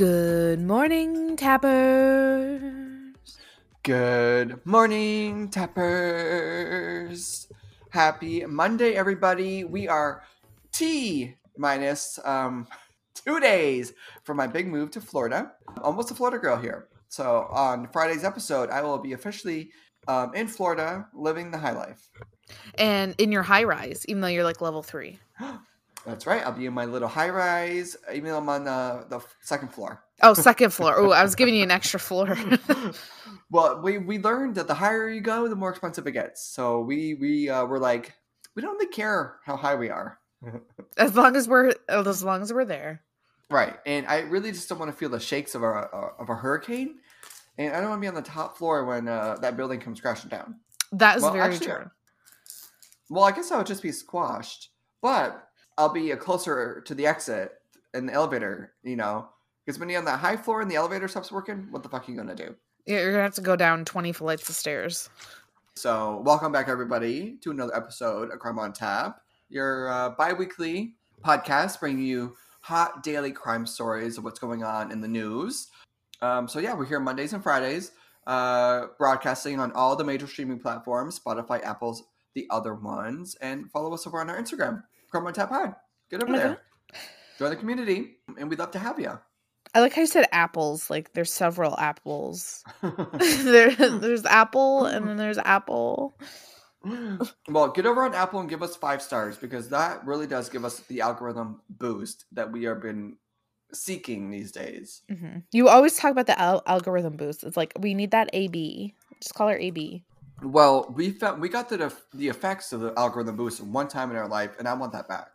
Good morning, tappers. Good morning, tappers. Happy Monday, everybody. We are T minus um, two days from my big move to Florida. Almost a Florida girl here. So on Friday's episode, I will be officially um, in Florida living the high life. And in your high rise, even though you're like level three. That's right. I'll be in my little high rise, even though I'm on the, the second floor. Oh, second floor. Oh, I was giving you an extra floor. well, we, we learned that the higher you go, the more expensive it gets. So we we uh, were like, we don't really care how high we are, as long as we're as long as we're there. right? And I really just don't want to feel the shakes of a of a hurricane, and I don't want to be on the top floor when uh, that building comes crashing down. That is Well, very actually, true. Well, I guess I would just be squashed, but I'll be closer to the exit in the elevator. You know, because when you're on that high floor and the elevator stops working, what the fuck are you gonna do? Yeah, You're gonna have to go down twenty flights of stairs. So, welcome back, everybody, to another episode of Crime on Tap, your uh, bi weekly podcast bringing you hot daily crime stories of what's going on in the news. Um, so, yeah, we're here Mondays and Fridays, uh, broadcasting on all the major streaming platforms Spotify, Apple's, the other ones, and follow us over on our Instagram, Crime on Tap Pod. Get over Okay. there, join the community, and we'd love to have you. I like how you said apples. Like there's several apples. there, there's apple, and then there's apple. well, get over on Apple and give us five stars because that really does give us the algorithm boost that we have been seeking these days. hmm You always talk about the al- algorithm boost. It's like we need that AB. Just call her AB. Well, we found we got the the effects of the algorithm boost one time in our life, and I want that back.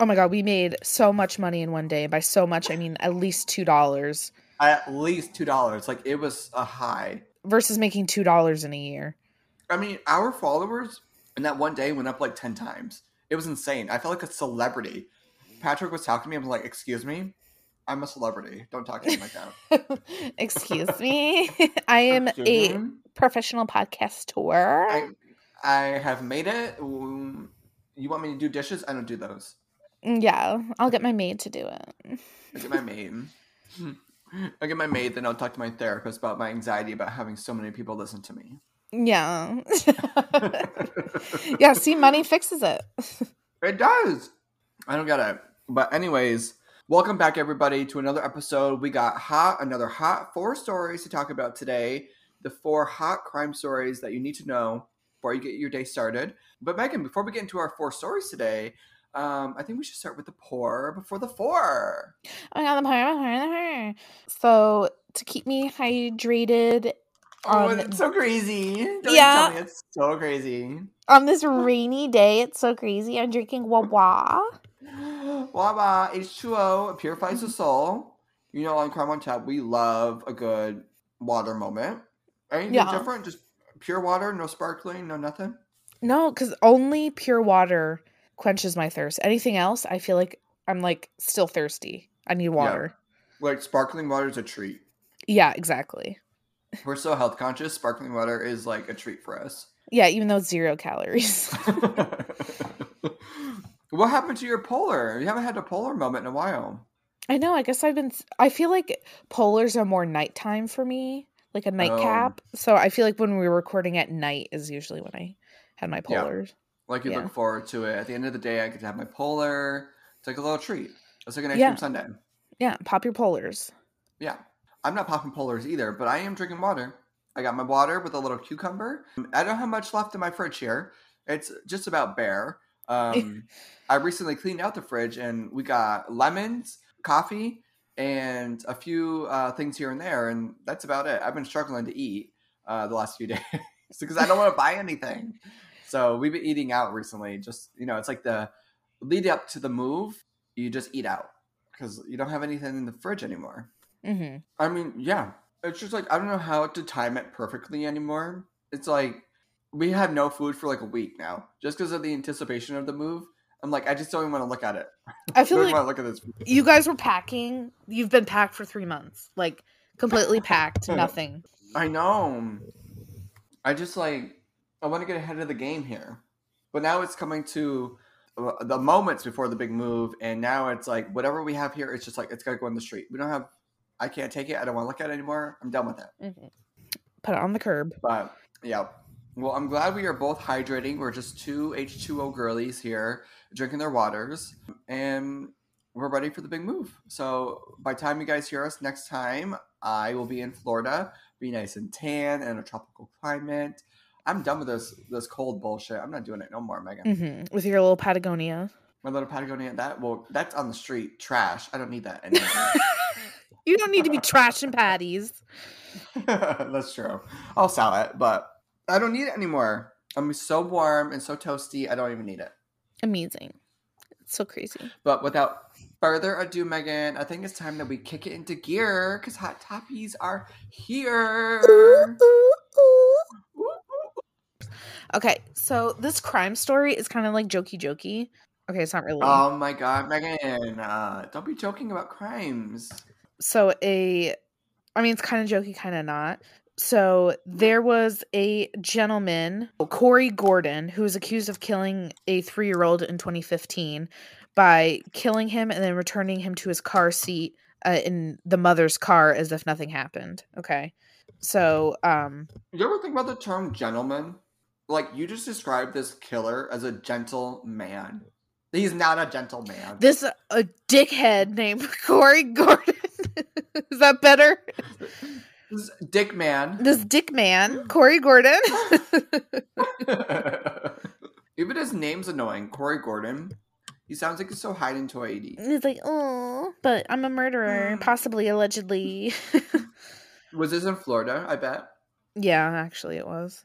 Oh my god, we made so much money in one day. By so much, I mean at least two dollars At least two dollars, like it was a high. versus making two dollars in a year. I mean, our followers in that one day went up like ten times. It was insane. I felt like a celebrity. Patrick was talking to me. I'm like, "Excuse me, I'm a celebrity. Don't talk to me like that." Excuse me, I am Excuse a me? Professional podcaster. I, I have made it. Um, You want me to do dishes? I don't do those. yeah, I'll get my maid to do it. I get my maid. I get my maid, then I'll talk to my therapist about my anxiety about having so many people listen to me. Yeah, yeah. See, money fixes it. It does. I don't get it. But anyways, welcome back everybody to another episode. We got hot another hot four stories to talk about today. The four hot crime stories that you need to know before you get your day started. But Megan, before we get into our four stories today, um, I think we should start with the pour before the four. Oh my god, the power, the power, the power. So to keep me hydrated Oh, on that's so crazy. Don't Yeah. tell me it's so crazy. on this rainy day, it's so crazy. I'm drinking Wawa. Wawa H2O purifies the soul. You know, on Crime on Tap, we love a good water moment. Anything Yeah. different? Just pure water, no sparkling, no nothing. No, because only pure water quenches my thirst. Anything else, I feel like I'm like still thirsty. I need water. Like sparkling water is a treat. Yeah, exactly. We're so health conscious. Sparkling water is like a treat for us. Yeah, even though it's zero calories. what happened to your polar? You haven't had a polar moment in a while. I know. I guess I've been. I feel like polars are more nighttime for me, like a nightcap. So I feel like when we're recording at night is usually when I had my polars. Yeah. Like you Yeah. look forward to it. At the end of the day, I get to have my polar. It's like a little treat. It's like an ice Yeah. cream sundae. Yeah, pop your polars. Yeah. I'm not popping polars either, but I am drinking water. I got my water with a little cucumber. I don't have much left in my fridge here. It's just about bare. Um, I recently cleaned out the fridge and we got lemons, coffee, and a few uh, things here and there, and that's about it. I've been struggling to eat uh, the last few days because I don't want to buy anything. So we've been eating out recently. Just you know, it's like the lead up to the move. You just eat out because you don't have anything in the fridge anymore. hmm I mean, yeah. It's just like I don't know how to time it perfectly anymore. It's like we have no food for like a week now, just because of the anticipation of the move. I'm like, I just don't even want to look at it. I feel don't like look at this. you guys were packing. You've been packed for three months, like completely packed, nothing. I know. I just like I want to get ahead of the game here, but now it's coming to uh, the moments before the big move, and now it's like whatever we have here, it's just like it's gotta go on the street. We don't have I can't take it. I don't want to look at it anymore. I'm done with it. Mm-hmm. Put it on the curb. But yeah. Well, I'm glad we are both hydrating. We're just two H2O girlies here drinking their waters. And we're ready for the big move. So by the time you guys hear us next time, I will be in Florida, be nice and tan in a tropical climate. I'm done with this this cold bullshit. I'm not doing it no more, Megan. Mm-hmm. With your little Patagonia. My little Patagonia. That well, that's on the street. Trash. I don't need that anymore. you don't need to be trashing patties. that's true. I'll sell it, but I don't need it anymore. I'm so warm and so toasty. I don't even need it. Amazing. It's so crazy. But without further ado, Megan, I think it's time that we kick it into gear because Hot Toppies are here. Ooh, ooh, ooh. Okay, so this crime story is kind of like jokey jokey. Okay, it's not really. Oh my god, Megan! Uh, don't be joking about crimes. So a, I mean, it's kind of jokey, kind of not. So there was a gentleman, Corey Gordon, who was accused of killing a three-year-old in 2015 by killing him and then returning him to his car seat uh, in the mother's car as if nothing happened. Okay. So, um, you ever think about the term gentleman? Like you just described this killer as a gentle man. He's not a gentleman. This a dickhead named Corey Gordon. Is that better? This Dick Man. This Dick Man, Corey Gordon. Even his name's annoying, Corey Gordon. He sounds like he's so hiding to ID. He's like, oh, but I'm a murderer, hmm. possibly, allegedly. was this in Florida? I bet. Yeah, actually, it was.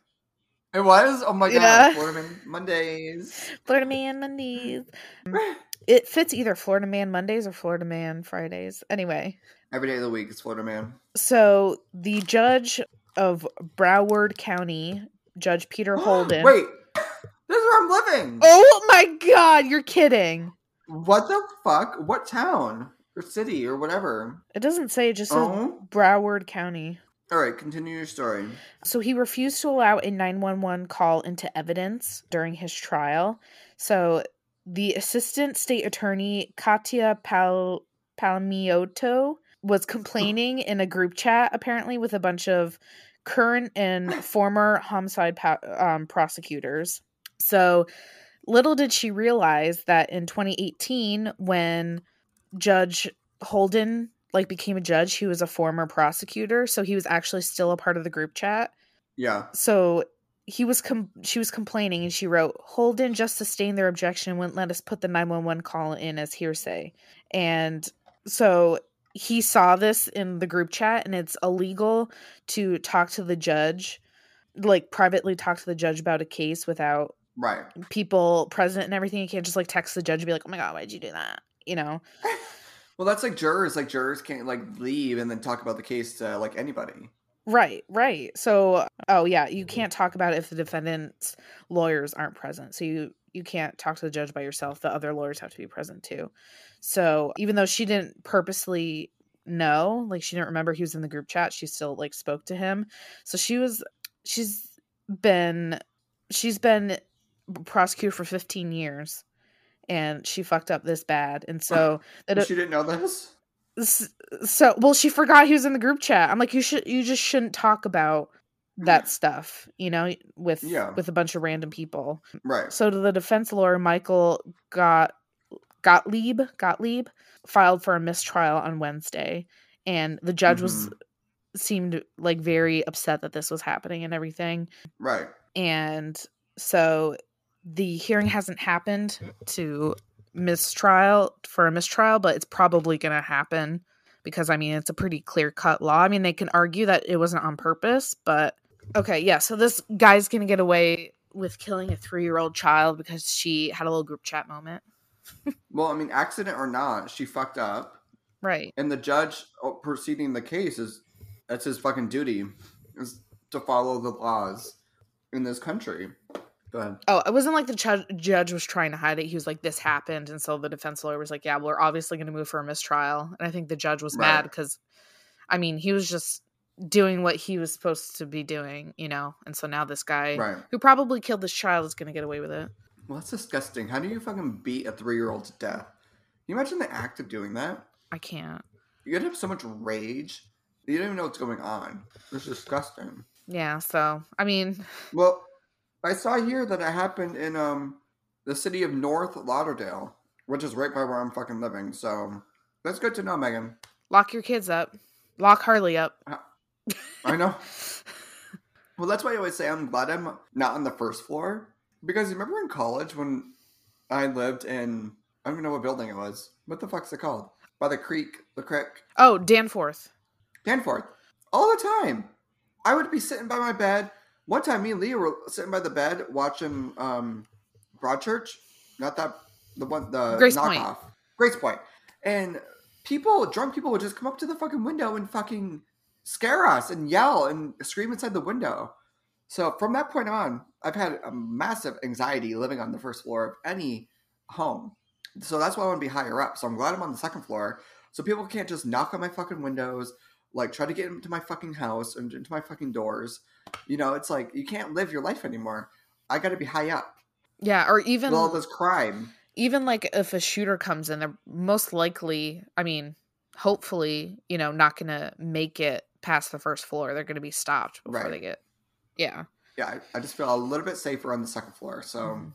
It was. Oh my god, Florida Man Mondays. Florida Man Mondays. it fits either Florida Man Mondays or Florida Man Fridays. Anyway, every day of the week is Florida Man. So the judge of Broward County, Judge Peter Holden. Wait, this is where I'm living. Oh my god, you're kidding. What the fuck? What town or city or whatever? It doesn't say, it just says oh. Broward County. All right, continue your story. So he refused to allow a 911 call into evidence during his trial. So the assistant state attorney, Katia Pal- Palmiotto, was complaining in a group chat, apparently, with a bunch of current and former homicide pa- um, prosecutors. So little did she realize that in 2018, when Judge Holden like became a judge, he was a former prosecutor, so he was actually still a part of the group chat. Yeah. So he was com- she was complaining and she wrote Holden just sustained their objection and wouldn't let us put the 911 call in as hearsay. And so he saw this in the group chat and it's illegal to talk to the judge like privately talk to the judge about a case without right. people present and everything. You can't just like text the judge and be like oh my god why did you do that? You know? Well that's like jurors like jurors can't like leave and then talk about the case to like anybody. Right right. So oh yeah you can't talk about it if the defendant's lawyers aren't present. So you you can't talk to the judge by yourself. The other lawyers have to be present too so even though she didn't purposely know like she didn't remember he was in the group chat she still like spoke to him. So she was she's been she's been prosecuted for 15 years and she fucked up this bad and so that she didn't know this? So well she forgot he was in the group chat. I'm like you should you just shouldn't talk about that stuff you know with yeah. with a bunch of random people. Right. So to the defense lawyer michael got gottlieb gottlieb filed for a mistrial on wednesday and the judge mm-hmm. was seemed like very upset that this was happening and everything right and so the hearing hasn't happened to mistrial for a mistrial, but it's probably going to happen because I mean it's a pretty clear cut law. I mean they can argue that it wasn't on purpose, but okay, yeah. So this guy's going to get away with killing a three year old child because she had a little group chat moment. Well, I mean, accident or not, she fucked up, right? And the judge oh, proceeding the case is that's his fucking duty is to follow the laws in this country. Go ahead. Oh, it wasn't like the ch- judge was trying to hide it. He was like, "This happened," and so the defense lawyer was like, "Yeah, we're obviously going to move for a mistrial." And I think the judge was right. mad because, I mean, he was just doing what he was supposed to be doing, you know. And so now this guy, right. who probably killed this child, is going to get away with it. Well, that's disgusting. How do you fucking beat a three-year-old to death? Can you imagine the act of doing that? I can't. you'd have so much rage. You don't even know what's going on. It's disgusting. Yeah, so I mean, Well, I saw here that it happened in um the city of North Lauderdale, which is right by where I'm fucking living. So that's good to know, Megan. lock your kids up. Lock Harley up. I know. well, that's why I always say I'm glad I'm not on the first floor because remember in college when I lived in I don't even know what building it was. What the fuck's it called? By the creek, the creek, Oh, Danforth. Danforth. All the time. I would be sitting by my bed. One time, me and Leah were sitting by the bed watching um, Broadchurch. Not that the one the Gracepoint. knockoff. Gracepoint. And people, drunk people, would just come up to the fucking window and fucking scare us and yell and scream inside the window. So from that point on, I've had a massive anxiety living on the first floor of any home. So that's why I want to be higher up. So I'm glad I'm on the second floor. So people can't just knock on my fucking windows, like try to get into my fucking house and into my fucking doors. You know, it's like you can't live your life anymore. I got to be high up. Yeah, or even all this crime. even like if a shooter comes in, they're most likely, I mean, hopefully, you know, not gonna make it past the first floor. They're gonna be stopped before Right. they get. Yeah. Yeah, I, I just feel a little bit safer on the second floor. So Mhm.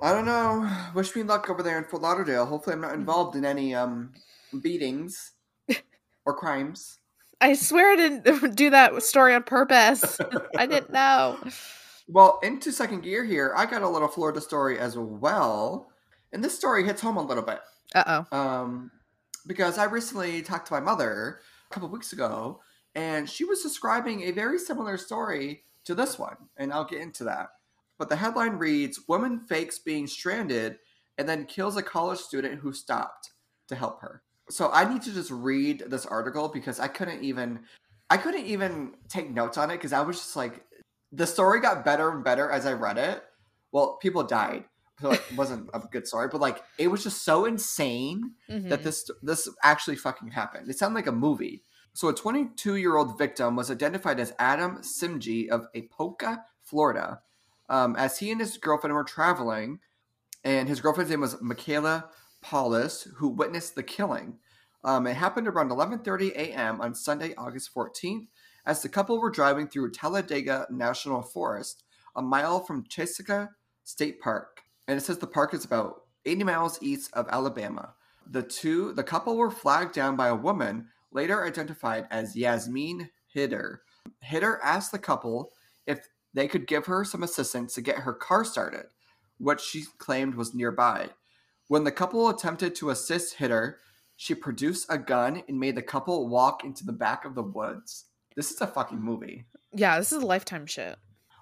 I don't know. Wish me luck over there in Fort Lauderdale. Hopefully, I'm not involved in any um beatings or crimes. I swear I didn't do that story on purpose. I didn't know. Well, into second gear here, I got a little Florida story as well, and this story hits home a little bit. Uh oh. um, because I recently talked to my mother a couple weeks ago, and she was describing a very similar story to this one, and I'll get into that. But the headline reads Woman fakes being stranded and then kills a college student who stopped to help her. So I need to just read this article because I couldn't even I couldn't even take notes on it because I was just like the story got better and better as I read it. Well, people died. So it wasn't a good story, but like it was just so insane Mm-hmm. that this this actually fucking happened. It sounded like a movie. So a 22 year old victim was identified as Adam Simjee of Apopka, Florida, um, as he and his girlfriend were traveling, and his girlfriend's name was Michaela Paulus, who witnessed the killing. Um, it happened around 11:30 a.m. on Sunday, August 14th, as the couple were driving through Talladega National Forest, a mile from Chesapeake State Park, and it says the park is about 80 miles east of Alabama. The two, the couple were flagged down by a woman later identified as Yasmin Hitter. Hitter asked the couple if they could give her some assistance to get her car started, which she claimed was nearby. When the couple attempted to assist Hitter, she produced a gun and made the couple walk into the back of the woods. This is a fucking movie. Yeah, this is lifetime shit.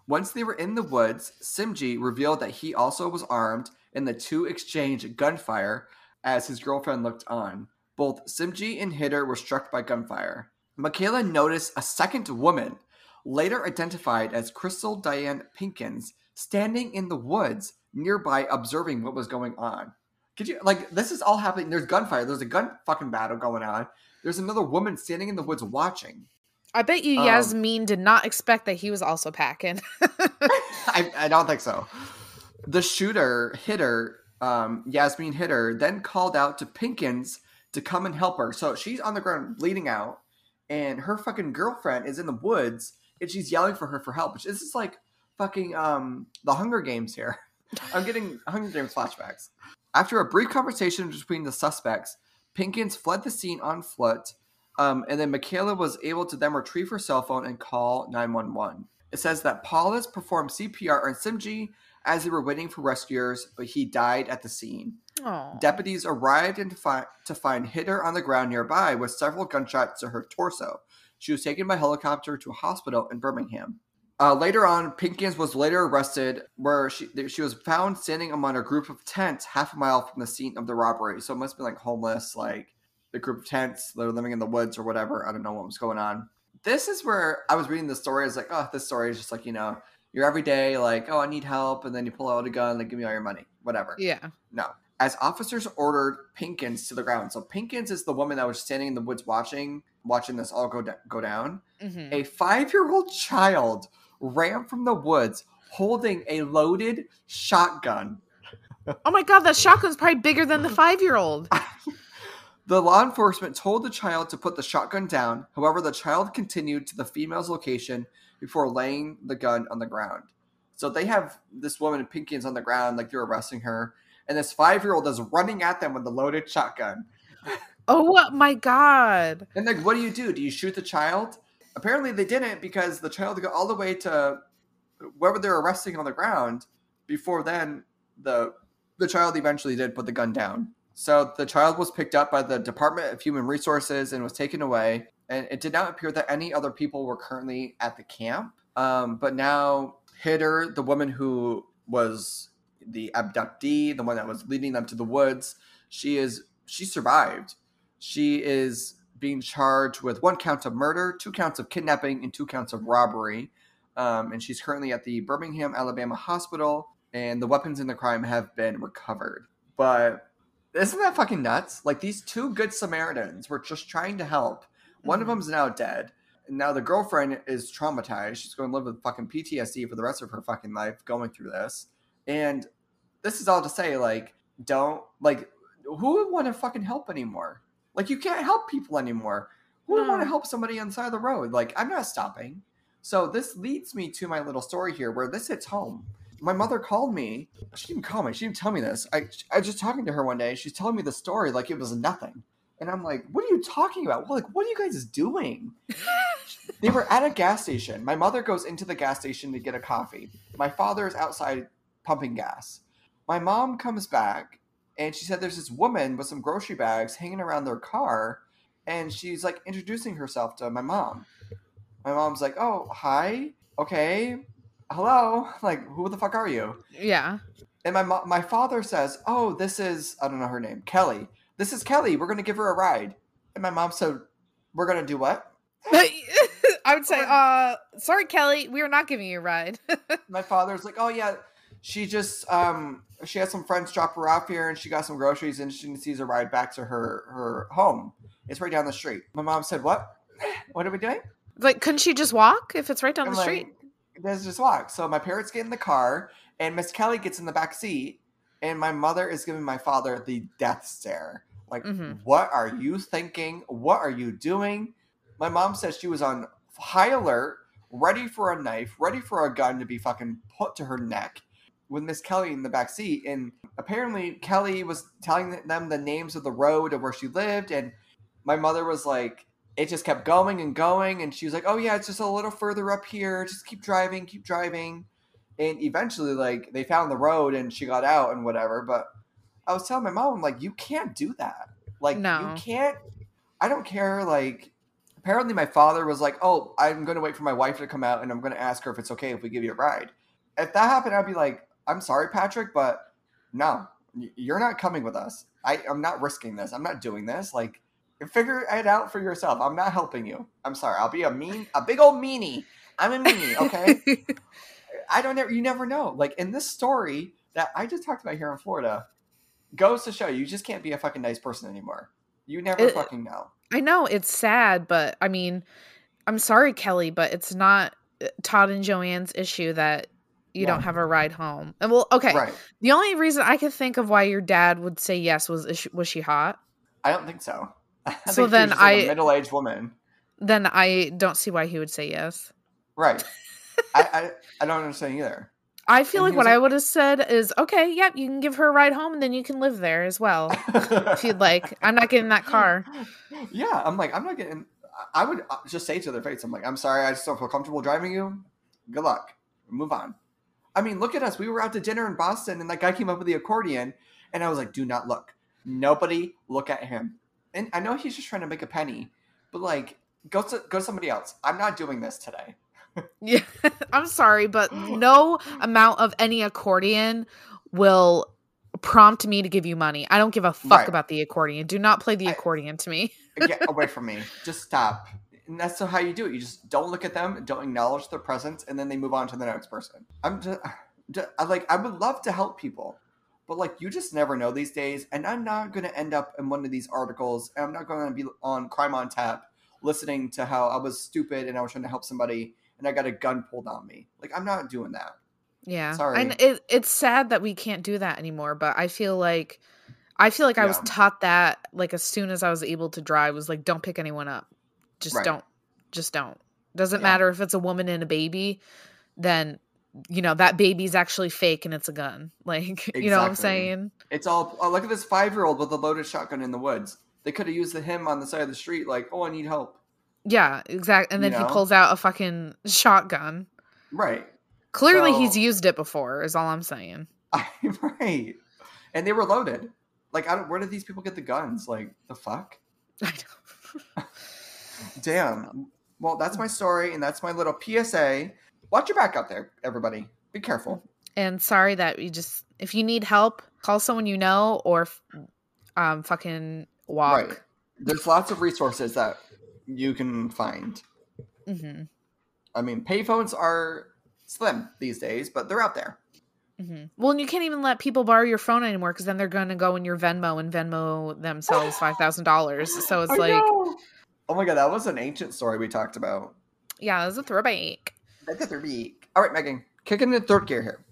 Once they were in the woods, Simjee revealed that he also was armed, and the two exchanged gunfire as his girlfriend looked on. Both Simjee and Hitter were struck by gunfire. Michaela noticed a second woman, later identified as Crystal Diane Pinkins, standing in the woods nearby observing what was going on. Could you like this is all happening? There's gunfire, there's a gun fucking battle going on. There's another woman standing in the woods watching. I bet you Um, Yasmin did not expect that he was also packing. I, I don't think so. The shooter, hitter, um, Yasmin Hitter, then called out to Pinkins to come and help her. So she's on the ground bleeding out, and her fucking girlfriend is in the woods, and she's yelling for her for help. This is like fucking um, the Hunger Games here. I'm getting Hunger Games flashbacks. After a brief conversation between the suspects, Pinkins fled the scene on foot, um, and then Michaela was able to then retrieve her cell phone and call 911. It says that Paulus performed CPR on Simjee as they were waiting for rescuers, but he died at the scene. Aw. Deputies arrived and to, fi- to find Hitter on the ground nearby with several gunshots to her torso. She was taken by helicopter to a hospital in Birmingham. Uh, later on, Pinkins was later arrested, where she she was found standing among a group of tents half a mile from the scene of the robbery. So it must be like homeless, like the group of tents. They're living in the woods or whatever. I don't know what was going on. This is where I was reading the story. I was like, oh, this story is just like you know, your everyday like, oh, I need help, and then you pull out a gun, they give me all your money, whatever. Yeah. No. As officers ordered Pinkins to the ground. So Pinkins is the woman that was standing in the woods watching watching this all go, da- go down. hmm A five year old child ran from the woods holding a loaded shotgun. Oh my god, that shotgun's probably bigger than the five year old. The law enforcement told the child to put the shotgun down. However, the child continued to the female's location before laying the gun on the ground. So they have this woman in Pinkins on the ground, like they're arresting her, and this five year old is running at them with the loaded shotgun. Oh my god! And like, what do you do? Do you shoot the child? Apparently, they didn't because the child got all the way to wherever they're arresting on the ground. Before then, the the child eventually did put the gun down. So the child was picked up by the Department of Human Resources and was taken away. And it did not appear that any other people were currently at the camp. Um, but now Hitter, the woman who was the abductee, the one that was leading them to the woods, she is she survived. She is being charged with one count of murder, two counts of kidnapping, and two counts of robbery. Um, and she's currently at the Birmingham, Alabama hospital, and the weapons in the crime have been recovered. But isn't that fucking nuts? Like these two good Samaritans were just trying to help. One mm-hmm. of them's now dead. And now the girlfriend is traumatized. She's going to live with fucking PTSD for the rest of her fucking life going through this. And this is all to say, like, don't like who would want to fucking help anymore? Like you can't help people anymore. Who would want to help somebody on the side of the road? Like I'm not stopping. So this leads me to my little story here where this hits home. My mother called me. She didn't call me. She didn't tell me this. I I was just talking to her one day. She's telling me the story like it was nothing. And I'm like, what are you talking about? Well, like, what are you guys doing? they were at a gas station. My mother goes into the gas station to get a coffee. My father is outside pumping gas. My mom comes back and she said there's this woman with some grocery bags hanging around their car and she's like introducing herself to my mom my mom's like oh hi okay hello like who the fuck are you yeah and my mo- my father says oh this is i don't know her name kelly this is kelly we're gonna give her a ride and my mom said we're gonna do what i would say uh sorry kelly we are not giving you a ride my father's like oh yeah she just um she had some friends drop her off here and she got some groceries and she sees a ride back to her her home. It's right down the street. My mom said, "What? What are we doing?" Like, couldn't she just walk if it's right down I'm the like, street? Let's just walk. So my parents get in the car and Miss Kelly gets in the back seat and my mother is giving my father the death stare. Like, mm-hmm. what are you thinking? What are you doing? My mom says she was on high alert, ready for a knife, ready for a gun to be fucking put to her neck with Miss Kelly in the back seat, and apparently Kelly was telling them the names of the road of where she lived, and my mother was like, it just kept going and going, and she was like, oh yeah, it's just a little further up here, just keep driving, keep driving, and eventually like they found the road and she got out and whatever, but I was telling my mom, I'm like, you can't do that, like no. you can't. I don't care, like apparently my father was like, "Oh, I'm going to wait for my wife to come out and I'm going to ask her if it's okay if we give you a ride." If that happened, I'd be like, I'm sorry, Patrick, but no, you're not coming with us. I, I'm not risking this. I'm not doing this. Like, figure it out for yourself. I'm not helping you. I'm sorry. I'll be a mean, a big old meanie. I'm a meanie. Okay. I don't ever. You never know. Like in this story that I just talked about here in Florida, goes to show you just can't be a fucking nice person anymore. You never it, fucking know. I know it's sad, but I mean, I'm sorry, Kelly, but it's not uh, Todd and Joanne's issue that you don't have a ride home. And well, okay. Right. The only reason I could think of why your dad would say yes was she was she hot? I don't think so. I so think then I middle aged woman. Then I don't see why he would say yes. Right. I, I, I don't understand either. I feel and like what like, I would have said is okay. Yep, you can give her a ride home, and then you can live there as well if you'd like. I'm not getting that car. Yeah, I'm like I'm not getting. I would uh, just say to their face, I'm like, I'm sorry, I just don't feel comfortable driving you. Good luck. Move on. I mean, look at us. We were out to dinner in Boston, and that guy came up with the accordion, and I was like, "Do not look. Nobody look at him." And I know he's just trying to make a penny, but like, go to go to somebody else. I'm not doing this today. Yeah, I'm sorry, but no amount of any accordion will prompt me to give you money. I don't give a fuck right. about the accordion. Do not play the accordion to me. Uh, get away from me. Just stop and that's how you do it. You just don't look at them, don't acknowledge their presence, and then they move on to the next person. I'm just, just I like I would love to help people, but like you just never know these days. And I'm not going to end up in one of these articles. I'm not going to be on Crime on Tap listening to how I was stupid and I was trying to help somebody and I got a gun pulled on me. Like I'm not doing that. Yeah, sorry. And it, it's sad that we can't do that anymore. But I feel like I feel like I was taught that like as soon as I was able to drive was like don't pick anyone up. Just Right. don't. Just don't. Doesn't Yeah. matter if it's a woman and a baby, then you know that baby's actually fake and it's a gun. Like, you know what I'm saying? It's all oh, look at this five year old with a loaded shotgun in the woods. They could have used the him on the side of the street, like, oh, I need help. Yeah, exactly. And You then know? he pulls out a fucking shotgun. Right. Clearly he's used it before, is all I'm saying. right. And they were loaded. Like, I don't. Where did these people get the guns? Like, the fuck? I know. Damn. Well, that's my story, and that's my little PSA. Watch your back out there, everybody. Be careful. and sorry that you just if you need help, call someone you know or um fucking walk. Right. There's lots of resources that you can find. hmm I mean, payphones are slim these days, but they're out there. hmm Well, and you can't even let people borrow your phone anymore because then they're going to go in your Venmo and Venmo themselves five thousand dollars. So it's I like, know. oh my god, that was an ancient story we talked about. yeah, it's a throwback. That's a week. All right, Megan, kicking in third gear here.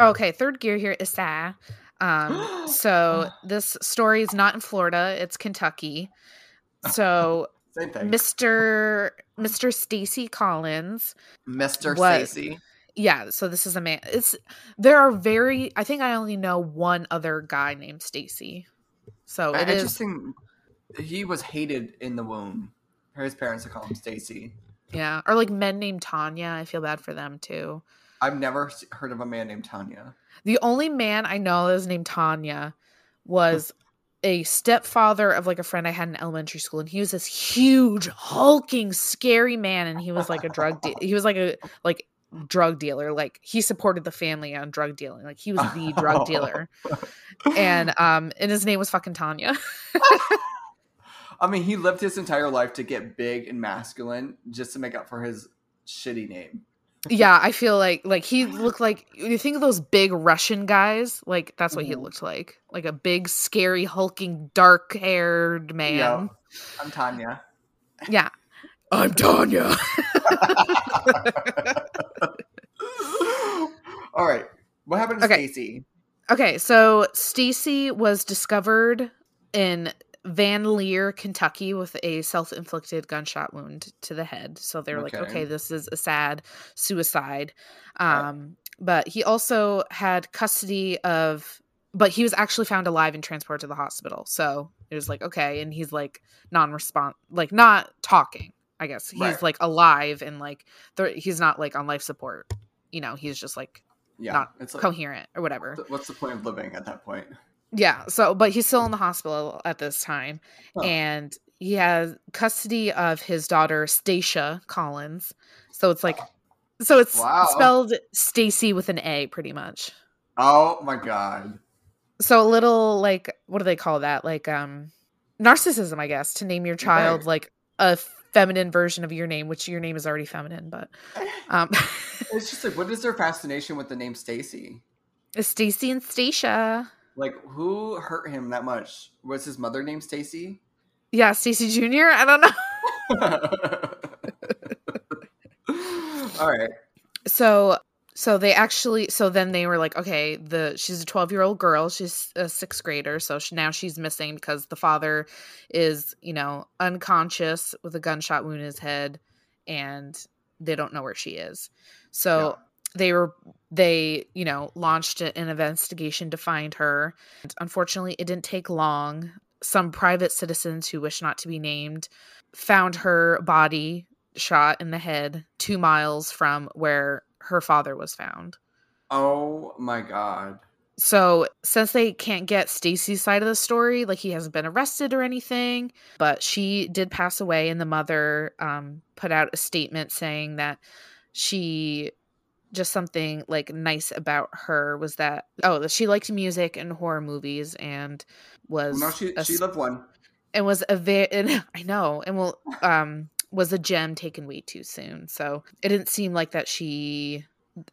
Okay, third gear here is that. Um, so this story is not in Florida; it's Kentucky. So Same thing. Mr. Mr. Stacy Collins Mr. Stacy. yeah so this is a man it's there are very i think i only know one other guy named stacy so it is Interesting. He was hated in the womb. His parents would call him Stacy. yeah or like men named tanya i feel bad for them too I've never heard of a man named Tanya. the only man i know that is named tanya was a stepfather of like a friend i had in elementary school and he was this huge hulking scary man and he was like a drug de- he was like a like drug dealer. Like he supported the family on drug dealing. Like he was the drug dealer. And um and his name was fucking tanya. I mean, he lived his entire life to get big and masculine just to make up for his shitty name. Yeah i feel like like he looked like you think of those big russian guys like that's what he Mhm. looked like like a big scary hulking dark haired man Yeah. I'm Tanya. yeah i'm tanya All right. What happened to Okay. Stacy? okay so stacy was discovered in van lear kentucky with a self-inflicted gunshot wound to the head so they were like Okay. okay this is a sad suicide Right. um but he also had custody of but he was actually found alive and transported to the hospital so it was like okay and he's like non-response like not talking i guess he's Right. like alive and like there, he's not like on life support you know he's just like Yeah. Not it's like, coherent or whatever what's the point of living at that point? Yeah so but he's still in the hospital at this time and he has custody of his daughter stacia collins so it's like so it's Wow. spelled stacy with an a pretty much Oh my god. so a little like what do they call that like um narcissism i guess to name your child Right. like a feminine version of your name which your name is already feminine but um It's just like, what is their fascination with the name Stacy? stacy and stacia Like, who hurt him that much? Was his mother named Stacy? yeah stacy junior i don't know All right. so so they actually so then they were like okay the she's a 12 year old girl she's a sixth grader so she, now she's missing because the father is you know unconscious with a gunshot wound in his head and they don't know where she is so they were they you know launched an investigation to find her. And unfortunately it didn't take long. Some private citizens who wish not to be named found her body shot in the head two miles from where her father was found. Oh my god. so since they can't get Stacy's side of the story, like he hasn't been arrested or anything, but she did pass away, and the mother um, put out a statement saying that she just something like nice about her was that oh that she liked music and horror movies and was No, she a she lived one. and was a very I know and will um was a gem taken way too soon. So it didn't seem like that she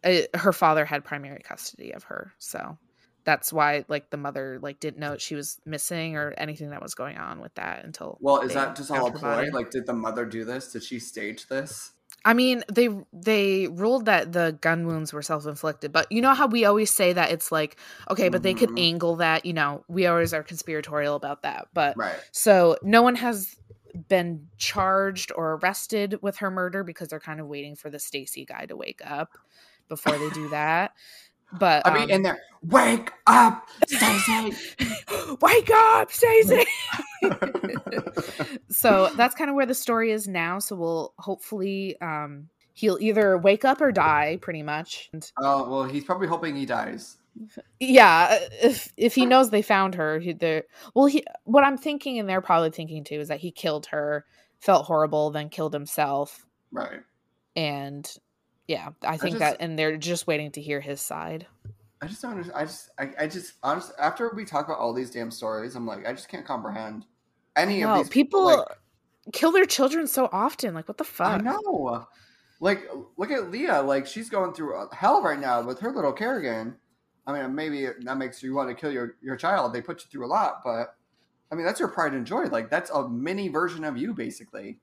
uh, her father had primary custody of her. So that's why like the mother like didn't know she was missing or anything that was going on with that until Well, is that just all a ploy? Like, did the mother do this? Did she stage this? I mean, they they ruled that the gun wounds were self inflicted, but you know how we always say that it's like okay, but they could Mhm. angle that. You know, we always are conspiratorial about that. But Right. so no one has been charged or arrested with her murder because they're kind of waiting for the Stacy guy to wake up before they do that. But I mean, um, in there, wake up, Stacey. wake up, Stacey. so that's kind of where the story is now. So we'll hopefully um he'll either wake up or die, pretty much. Oh well, he's probably hoping he dies. yeah, if if he knows they found her, he. Well, he what I'm thinking, and they're probably thinking too, is that he killed her, felt horrible, then killed himself, Right. and yeah, I think just- that, and they're just waiting to hear his side. I just don't. Understand. I just. I, I just. Honestly, after we talk about all these damn stories, I'm like, I just can't comprehend any of these people Like, kill their children so often. Like, what the fuck? I know. Like, look at Leah. Like, she's going through uh, hell right now with her little Kerrigan. I mean, maybe that makes you want to kill your your child. They put you through a lot, but I mean, that's your pride and joy. Like, that's a mini version of you, basically.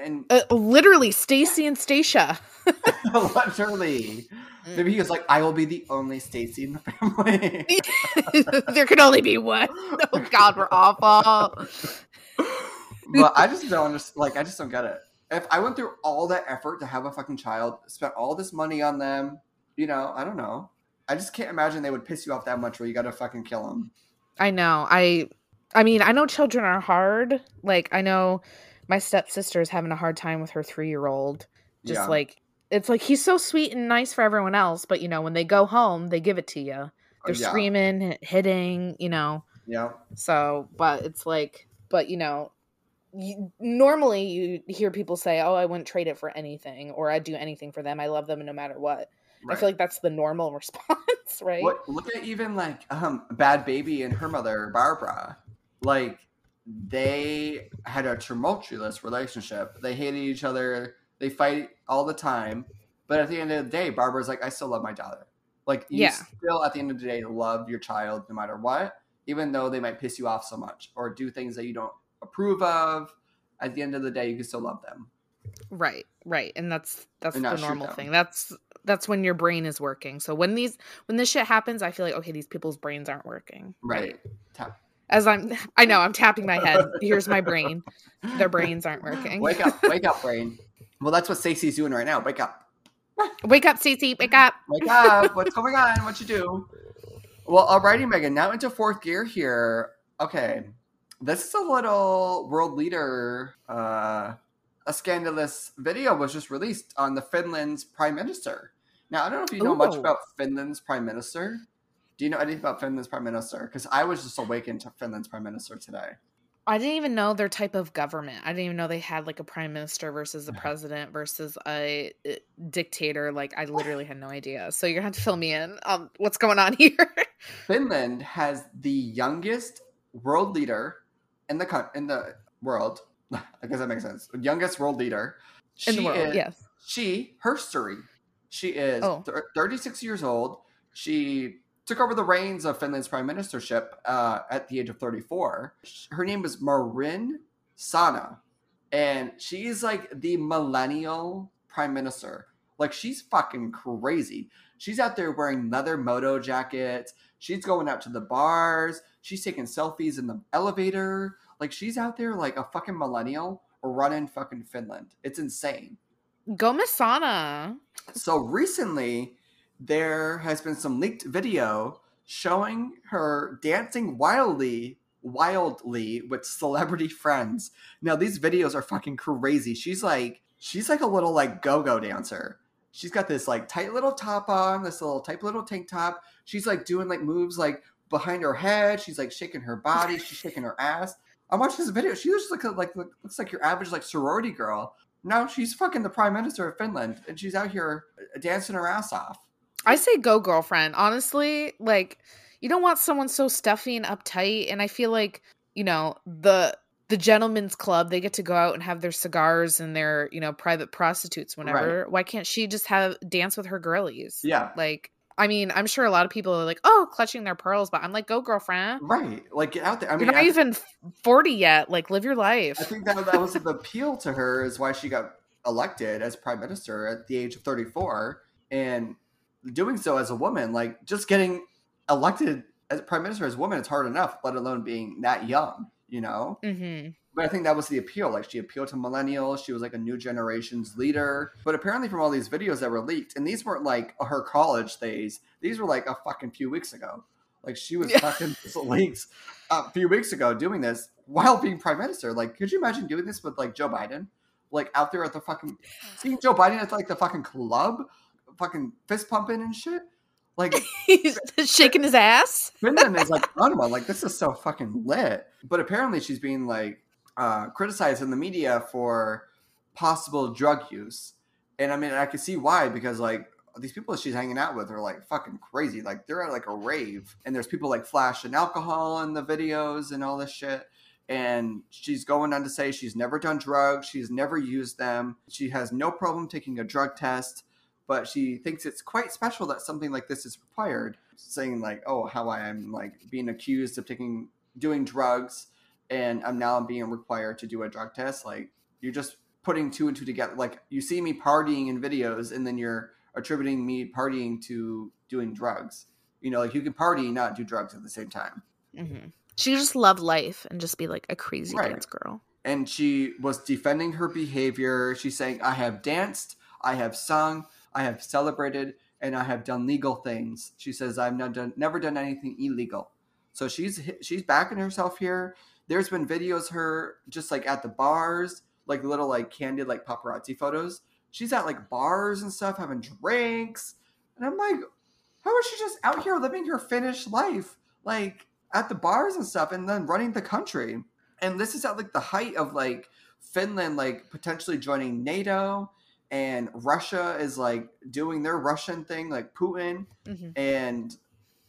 And Uh, literally, Stacy and Stacia. literally, maybe he was like, "I will be the only Stacy in the family." there could only be one. Oh God, we're awful. but I just don't understand. Like, I just don't get it. If I went through all that effort to have a fucking child, spent all this money on them, you know, I don't know. I just can't imagine they would piss you off that much where you got to fucking kill them. I know. I I mean, I know children are hard. Like I know my stepsister is having a hard time with her 3-year-old. Just Yeah. like it's like he's so sweet and nice for everyone else, but you know, when they go home, they give it to you. They're Oh, yeah. screaming, hitting, you know. Yeah. So, but it's like but you know, you, normally you hear people say, "Oh, I wouldn't trade it for anything," or "I'd do anything for them. I love them no matter what." I feel like that's the normal response, right? What, look at even like um, Bhad Bhabie and her mother Barbara. Like they had a tumultuous relationship. They hated each other. They fight all the time. But at the end of the day, Barbara's like, I still love my daughter. Like you Yeah. still at the end of the day love your child no matter what, even though they might piss you off so much or do things that you don't approve of. At the end of the day, you can still love them. Right, right, and that's that's And the normal them. thing. That's that's when your brain is working. So when these when this shit happens, I feel like okay, these people's brains aren't working. Right. Tap. As I'm, I know I'm tapping my head. Here's my brain. Their brains aren't working. Wake up, wake up, brain. Well, that's what Stacey's doing right now. Wake up. Wake up, Cece. Wake up. Wake up! What's going on? What you do? Well, alrighty, Megan. Now into fourth gear here. Okay, this is a little world leader. Uh, a scandalous video was just released on the Finland's prime minister. Now, I don't know if you know much about Finland's prime minister. Do you know anything about Finland's prime minister? Because I was just awakened to Finland's prime minister today. I didn't even know their type of government. I didn't even know they had like a prime minister versus a president versus a uh, dictator. Like I literally had no idea. So you're gonna have to fill me in on what's going on here. Finland has the youngest world leader in the in the world. I guess that makes sense. Youngest world leader in the She world. is- yes. She, her story. She is Oh. thir- 36 years old. She took over the reins of Finland's prime ministership uh, at the age of 34. Her name is Marin Sanna, and she's like the millennial prime minister. Like she's fucking crazy. She's out there wearing leather moto jackets. She's going out to the bars. She's taking selfies in the elevator. Like she's out there like a fucking millennial running fucking Finland. It's insane. Go Masana. So recently, there has been some leaked video showing her dancing wildly, wildly with celebrity friends. Now these videos are fucking crazy. She's like, she's like a little like go-go dancer. She's got this like tight little top on, this little tight little tank top. She's like doing like moves like behind her head. She's like shaking her body. She's shaking her ass. I watched this video. She looks like like looks like your average like sorority girl. No, she's fucking the prime minister of Finland, and she's out here uh, dancing her ass off. I say go girlfriend. Honestly, like you don't want someone so stuffy and uptight. And I feel like you know the the gentlemen's club they get to go out and have their cigars and their you know private prostitutes whenever. Why can't she just have dance with her girlies? Yeah, Like I mean, I'm sure a lot of people are like, oh, clutching their pearls, but I'm like, go girlfriend. right. Like get out there. I mean, You're not I, even 40 yet. Like live your life. I think that that was the appeal to her is why she got elected as prime minister at the age of 34 and doing so as a woman like just getting elected as prime minister as a woman it's hard enough let alone being that young you know Mm-hmm. but I think that was the appeal. Like she appealed to millennials. She was like a new generation's leader. But apparently, from all these videos that were leaked, and these weren't like her college days. These were like a fucking few weeks ago. Like she was fucking leaks a few weeks ago doing this while being prime minister. Like, could you imagine doing this with like Joe Biden? Like out there at the fucking seeing Joe Biden at like the fucking club, fucking fist pumping and shit. Like He's shaking his ass. Finland is like one. Like this is so fucking lit. But apparently she's being like uh, criticized in the media for possible drug use. And I mean, I can see why because like these people she's hanging out with are like fucking crazy. Like they're at like a rave, and there's people like flashing alcohol in the videos and all this shit. And she's going on to say she's never done drugs, she's never used them, she has no problem taking a drug test, but she thinks it's quite special that something like this is required. Saying like, oh, how I am like being accused of taking doing drugs, and I'm now being required to do a drug test. Like you're just putting two and two together. Like you see me partying in videos, and then you're attributing me partying to doing drugs. You know, like you can party not do drugs at the same time. Mm-hmm. She just love life and just be like a crazy Right. dance girl. And she was defending her behavior. She's saying, I have danced, I have sung, I have celebrated, and I have done legal things. She says, I've not done, never done anything illegal. So she's she's backing herself here. There's been videos her just like at the bars, like little like candid like paparazzi photos. She's at like bars and stuff having drinks. And I'm like, how is she just out here living her Finnish life? Like at the bars and stuff and then running the country. And this is at like the height of like Finland like potentially joining NATO and Russia is like doing their Russian thing like Putin Mm-hmm. and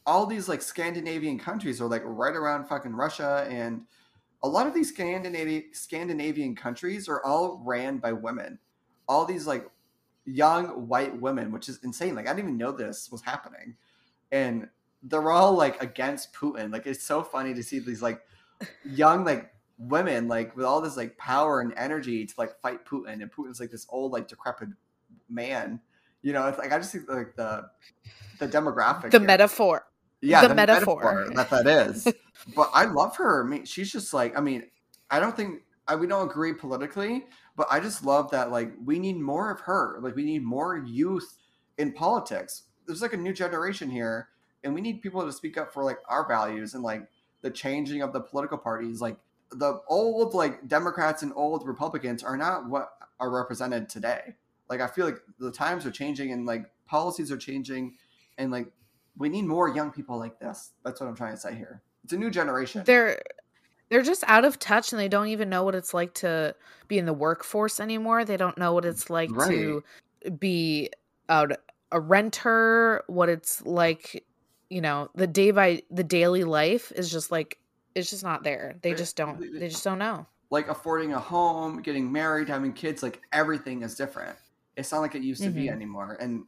all these like Scandinavian countries are like right around fucking Russia and a lot of these Scandinavian Scandinavian countries are all ran by women. All these like young white women, which is insane. Like I didn't even know this was happening. And they're all like against Putin. Like it's so funny to see these like young like women like with all this like power and energy to like fight Putin and Putin's like this old like decrepit man. You know, it's like I just think like the the demographic The here. metaphor. yeah, the the, metaphor. metaphor. that that is. but I love her. I mean, she's just like I mean, I don't think I, we don't agree politically, but I just love that like we need more of her. Like we need more youth in politics. There's like a new generation here, and we need people to speak up for like our values and like the changing of the political parties. Like the old like Democrats and old Republicans are not what are represented today. Like I feel like the times are changing and like policies are changing, and like we need more young people like this. That's what I'm trying to say here. It's a new generation. They're they're just out of touch and they don't even know what it's like to be in the workforce anymore. They don't know what it's like to be a, a renter, what it's like, you know, the day by the daily life is just like it's just not there. They just don't they- just don't know. like affording a home, getting married, having kids, like everything is different. It's not like it used to be Mhm. anymore. And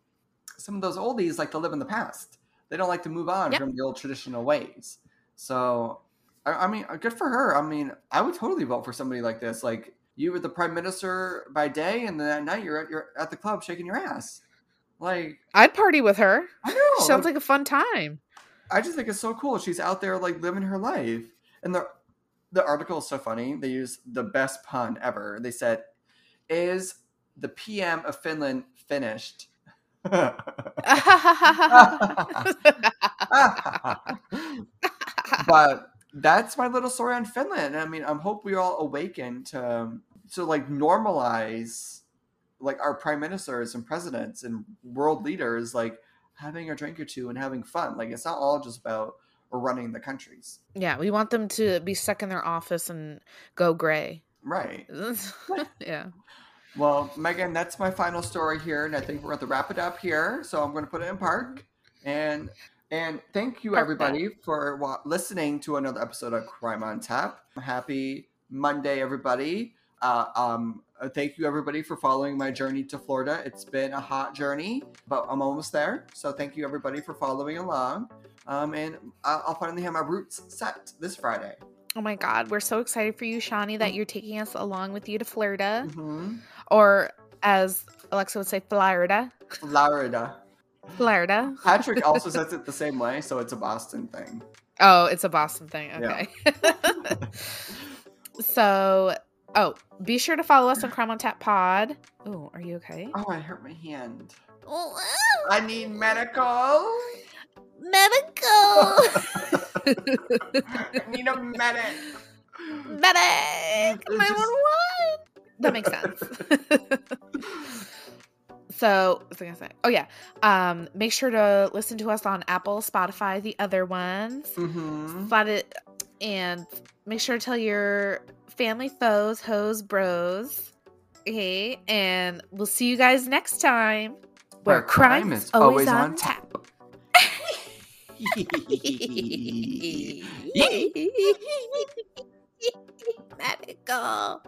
some of those oldies like to live in the past. They don't like to move on Yep. from the old traditional ways. So, I, I mean, uh, good for her. I mean, I would totally vote for somebody like this. Like you were the prime minister by day, and then at night you're at your at the club shaking your ass. Like I'd party with her. I know, Sounds like a fun time. I just think it's so cool. She's out there like living her life. And the the article is so funny. They use the best pun ever. They said, "Is the PM of Finland finished?" but that's my little story on Finland. I mean, I hope we all awaken to um, to like normalize like our prime ministers and presidents and world leaders like having a drink or two and having fun. Like it's not all just about running the countries. yeah, we want them to be stuck in their office and go gray. Right. yeah. Well, Megan, that's my final story here, and I think we're going to wrap it up here. So I'm going to put it in park, and and thank you everybody for wa- listening to another episode of Crime on Tap. Happy Monday, everybody. Uh, um, thank you everybody for following my journey to Florida. It's been a hot journey, but I'm almost there. So thank you everybody for following along. Um, and I'll finally have my roots set this Friday. Oh my God, we're so excited for you, Shawnee, that you're taking us along with you to Florida. Mhm. Or as Alexa would say, Florida. Florida. Florida. Patrick also says it the same way, so it's a Boston thing. Oh, it's a Boston thing. Yeah. Okay. so, oh, be sure to follow us on Crime on Tap Pod. Oh, are you okay? Oh, I hurt my hand. Oh, I need medical. medical. I need a medic. Medic. It's Nine just- one one. That makes sense. so, what was I gonna say? Oh yeah. Um, make sure to listen to us on Apple, Spotify, the other ones. Mm-hmm. Flat it and make sure to tell your family, foes, hoes, bros. Okay, and we'll see you guys next time. Where, crime, is always, on tap. Medical.